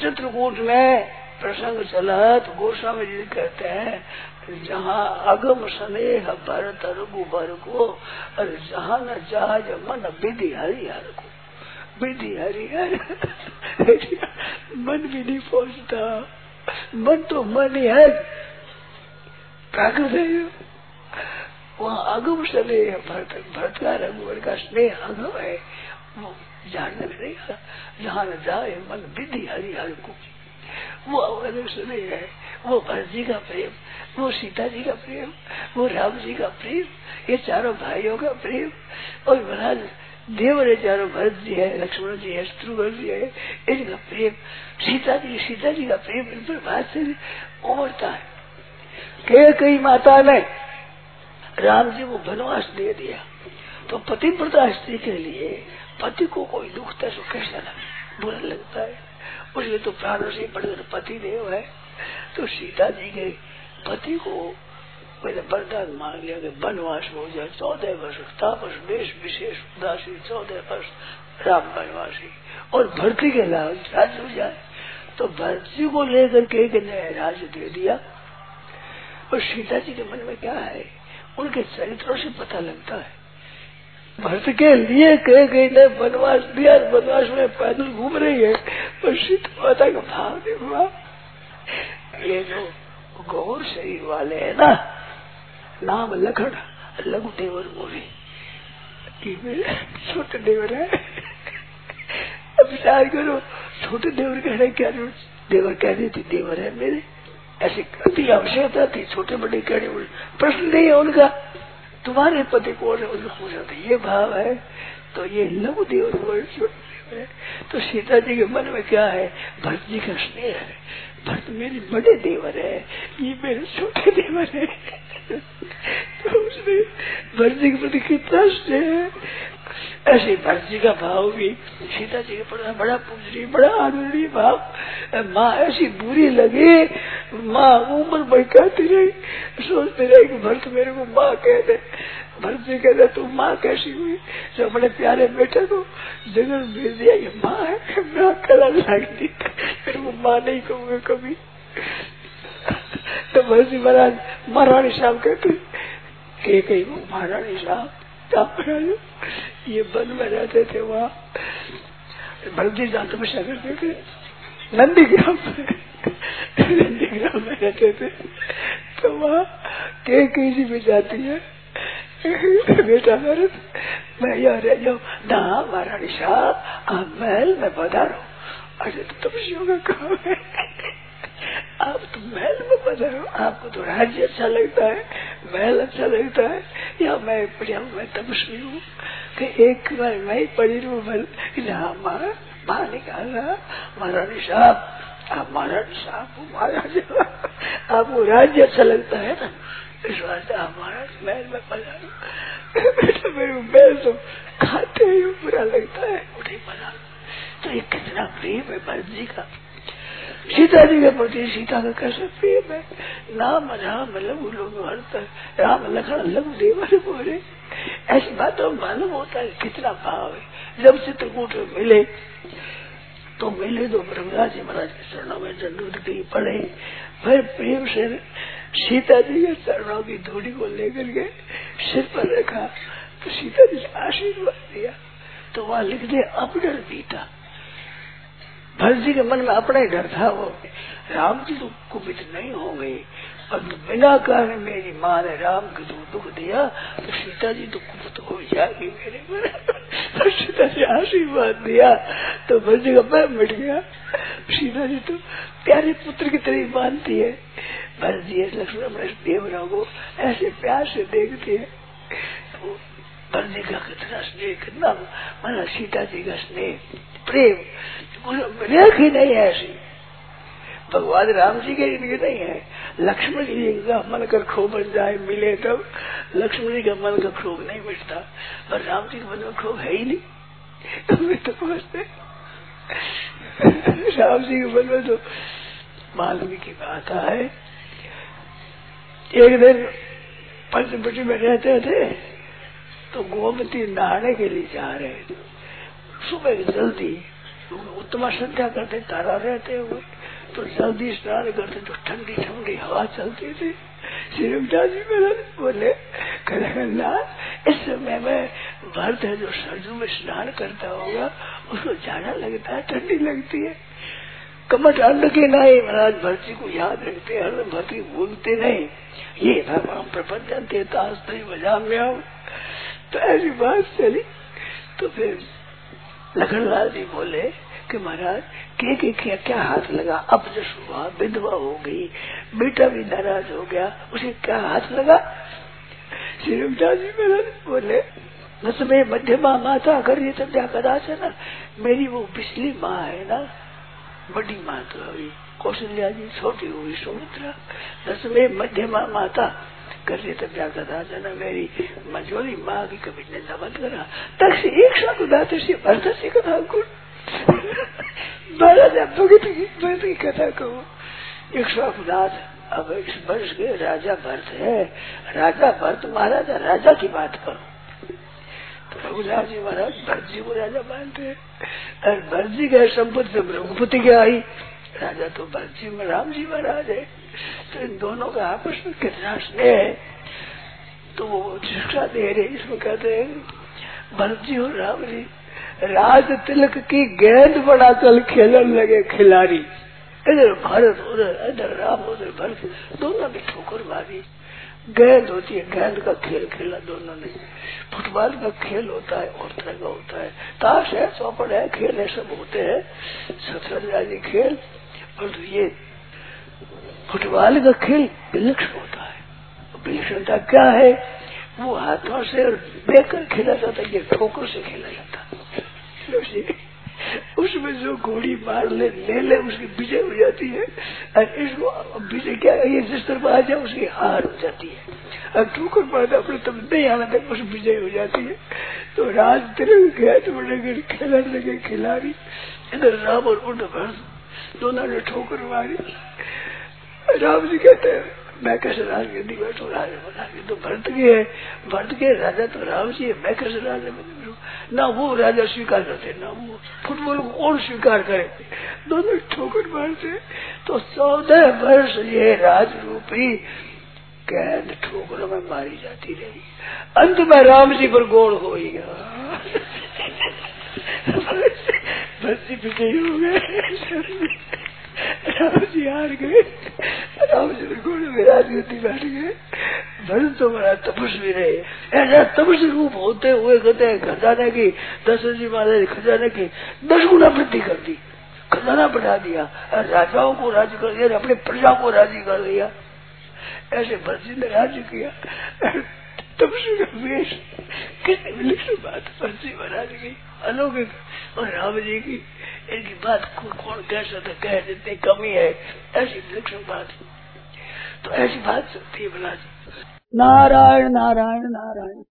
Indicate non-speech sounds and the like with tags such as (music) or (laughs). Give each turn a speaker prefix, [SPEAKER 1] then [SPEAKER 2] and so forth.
[SPEAKER 1] चित्रकूट में प्रसंग चला तो गोस्वामी जी कहते हैं जहाँ अगम स्नेह भरत रघुबर को और जहाँ न जहाज़ मन विधि हरिहर को। विधि हरिहर? (laughs) मन भी नहीं पहुँचता। मन तो मन ही है। है। वहाँ अगम स्नेह भरत भरत का रघुवर का स्नेह अगम है। वो जानने नहीं जहाँ जाए, मन विधि हरिहर को। वो सुने है, वो भरत जी का प्रेम, वो सीता जी का प्रेम, वो राम जी का प्रेम, ये चारों भाइयों का प्रेम। और महाराज देव रे चारों भरत जी है, लक्ष्मण जी है, शत्रुघ्न जी है, इनका प्रेम, सीता जी सीता जी का प्रेम इन पर बात से उमड़ता है। के कई माता ने राम जी को वनवास दे दिया। तो पति प्रता स्त्री के लिए पति को कोई दुखता है तो कैसा लगता बुरा लगता है। उसमें तो प्राणों से बढ़कर पति देव है। तो सीता जी के पति को पहले वरदान मांग लिया कि वनवास हो जाए। चौदह वर्ष तापस, देश विशेष उदासी, चौदह वर्ष राम वनवासी। और भर्ती के लाभ राज्य हो जाए। तो भर्ती को लेकर के एक नया राज्य दे दिया। और सीता जी के मन में क्या है? उनके चरित्रों से पता लगता है। भरत के लिए कह गई ने वनवास दिया वनवास में पैदल घूम रही है, पर सीता माता का भाव देखो ये जो गौर शरीर वाले है ना, नाम लखन, लघु देवर मोरी छोटे देवर है। अब विचार करो, छोटे देवर कह रहे क्या देवर कह रही थी देवर है मेरे। ऐसी अति आवश्यकता थी, छोटे बड़े कहने प्रश्न नहीं है उनका। तुम्हारे पति कौन है उसको पूछा था ये भाव है तो ये लघु देव तो सीता जी के मन में क्या है? भरत जी का स्नेह है। भरत मेरे बड़े देवर है। ये मेरे छोटे देवर है। (laughs) तो उसने भरत जी के प्रति कितना स्नेह है। ऐसे भरत जी का भाव भी सीता जी के प्रति बड़ा पूजनीय, बड़ा आदरणीय भाव। माँ ऐसी बुरी लगे, माँ उम्र कहती रही। सोचते रहे कि भरत मेरे को माँ कह दे। भरत जी कहते, तू माँ कैसी हुई? जो बड़े प्यारे बेटे को जगह भेज दिया, ये माँ है। मैं कला लगती फिर वो माँ नहीं कहूँगा कभी। तो भरत जी महाराज, महारानी साहब कहते, के महारानी साहब? ये वन में रहते थे वहाँ। भरत जी जहाँ तपस्या करते थे। नंदी ग्राम में नंदी ग्राम में रहते थे। तो वहाँ के किसी भी जाती है। बेटा भरत मैं यहाँ रह जाऊँ। ना महारानी साहब आप महल में पधारो। अरे तो तपस्या का काम है। आप तो महल में पधारो। आपको तो राज्य अच्छा लगता है। महल अच्छा लगता है। या मैं बढ़िया मैं तपस्वी हूँ। कि एक बार मैं ही पड़ी रहूँ महल। हाँ माँ माँ ने कहा महारानी साहब, आप महारानी साहब महाराजा। आपको राज्य अच्छा लगता है ना? इस वास्ते आप महाराज महल में पधारो बेटा मेरे महल तो खाते ही बुरा लगता है। उठे पधारो। तो ये कितना प्रेम है भरत जी का। सीता जी के प्रति सीता का कैसे प्रेम है। नाम राम लघु लोग राम लखन लघु देवर बोले। ऐसी बातों में मालूम होता है, कितना भाव है। जब चित्रकूट मिले तो मिले तो ब्रह्मराज जी महाराज के चरणों में दंडोत की पड़े। फिर प्रेम से सीता जी के चरणों की धूड़ी को लेकर के सिर पर रखा तो सीता जी ने आशीर्वाद दिया। तो वहाँ लिख दे अपडर बीता भरत जी के मन में अपना ही डर था, वो राम जी तो कुपित नहीं होंगे और बिना कारण मेरी माँ ने राम को तो दुख दिया तो सीता जी तो कुपित हो जाएगी मेरे पर तो सीता जी आशीर्वाद दिया तो भरत जी का पैर मिट गया। सीता जी तो प्यारे पुत्र की तरह मानती है। भरत जी लक्ष्मण देवराव को ऐसे प्यार से देखती है। जी का कितना स्नेह, कितना माना सीता जी का स्नेह, प्रेम। रेख ही नहीं है ऐसी। भगवान राम जी के लिए नहीं है। लक्ष्मण जी का मन का क्षोभ बन जाए, मिले तब लक्ष्मण जी का मन का क्षोभ नहीं मिटता पर राम जी का मन का क्षोभ है ही नहीं। तो पहुँचते राम जी के मन में तो वाल्मीकि की आता है एक दिन पंचवटी में रहते थे। तो गोमती नहाने के लिए जा रहे थे सुबह जल्दी उत्तम श्रद्धा करते, तारा रहते हुए। तो जल्दी स्नान करते तो ठंडी ठंडी हवा चलती थी। श्री जी महाराज बोले इस समय में भरत है जो सरजू में स्नान करता होगा, उसको ज़्यादा लगता है, ठंडी लगती है। कमट अन्न के नहीं महाराज भर्ती को याद रखते हैं भर्ती भूलते नहीं। ये भगवान प्रपंच ताश बजा में तो ऐसी बात चली तो फिर लखनलाल जी बोले कि महाराज, के के क्या क्या हाथ लगा? अब जो हुआ विधवा हो गई, बेटा भी नाराज़ हो गया, उसे क्या हाथ लगा? श्री जी महाराज बोले में मध्यमा माता करिए तब जा कदाच है ना? मेरी वो पिछली माँ है ना? बड़ी माँ तो अभी कौशल्या जी, छोटी हुई सुमित्रा। दस में मध्यमा माता कर रही तब जाकर राजा ने, मेरी मजोरी माँ की कभी निंदा मत करा। तक से एक साथ उदाते से भरत से कथा गुण महाराजा भगत की भरत की कथा कहो। एक सौ उदात अब इस वर्ष के राजा भरत है। राजा भरत, महाराजा, राजा की बात करो। तो रघुराज जी महाराज, भरत जी को राजा मानते और भरत जी गए संपत्ति रघुपति के आई। राजा तो भरत जी में राम जी महाराज है। तो इन दोनों का आपस में कितना स्नेह है तो वो शिक्षा दे रहे इसमें कहते हैं भरत जी और राम जी राज तिलक की गेंद बड़ा कल खेलन लगे खिलाड़ी। इधर भरत, उधर, इधर राम, उधर भरत, दोनों ने ठोकर मारी। गेंद होती है, गेंद का खेल खेला दोनों ने। फुटबॉल का खेल होता है, और तरह का होता है। ताश है चौपड़ है, खेल है, सब होते हैं। शतरंज खेल। और ये फुटबॉल का खेल विलक्षण होता है। विलक्षणता क्या है? वो हाथों से बेकर खेला जाता है, ये ठोकर से खेला जाता है। उसमें जो घोड़ी मार ले ले ले उसकी विजय हो जाती है, और इसको विजय क्या ये जिस तरफ़ आ जाए, उसकी हार हो जाती है। और ठोकर मारता अपने तब नहीं आना तक उस विजय हो जाती है। तो राज तिरंग गए तो बड़े खेलने लगे खिलाड़ी, इधर राम और भर दोनों ने ठोकर मारी राम जी कहते हैं, मैं कैसे राज गद्दी बैठू राजा तो भरत के है। भरत के राजा तो राम जी है, मैं कैसे राजा ना वो राजा स्वीकार करते, ना वो फुटबॉल को कौन स्वीकार करे। दोनों ठोकर मारते। तो चौदह वर्ष ये राज रूपी कैद ठोकरों में मारी जाती रही। अंत में राम जी पर गोल हो ही गया। भरत जी विजयी हो गए। राम जी हार गए। राम जी घोड़े में राजगति बैठ गए। भरत तो बड़ा तपस्वी रहे। ऐसा तपस्वी रूप होते हुए कहते हैं, खजाने की दशरथ जी महाराज खजाने की दस गुना वृद्धि कर दी। खजाना बढ़ा दिया। राजाओं को राज कर दिया, अपने प्रजा को राज़ी कर दिया। ऐसे भरत जी ने राज्य किया। तपस्वी का वेश। कितनी विलक्षण बात भरत जी महाराज की। अलौकिक और राम जी की। इनकी बात को कौन कह सकता कह देते कमी है ऐसी विलक्षण बात तो ऐसी बात सकती है जी नारायण नारायण नारायण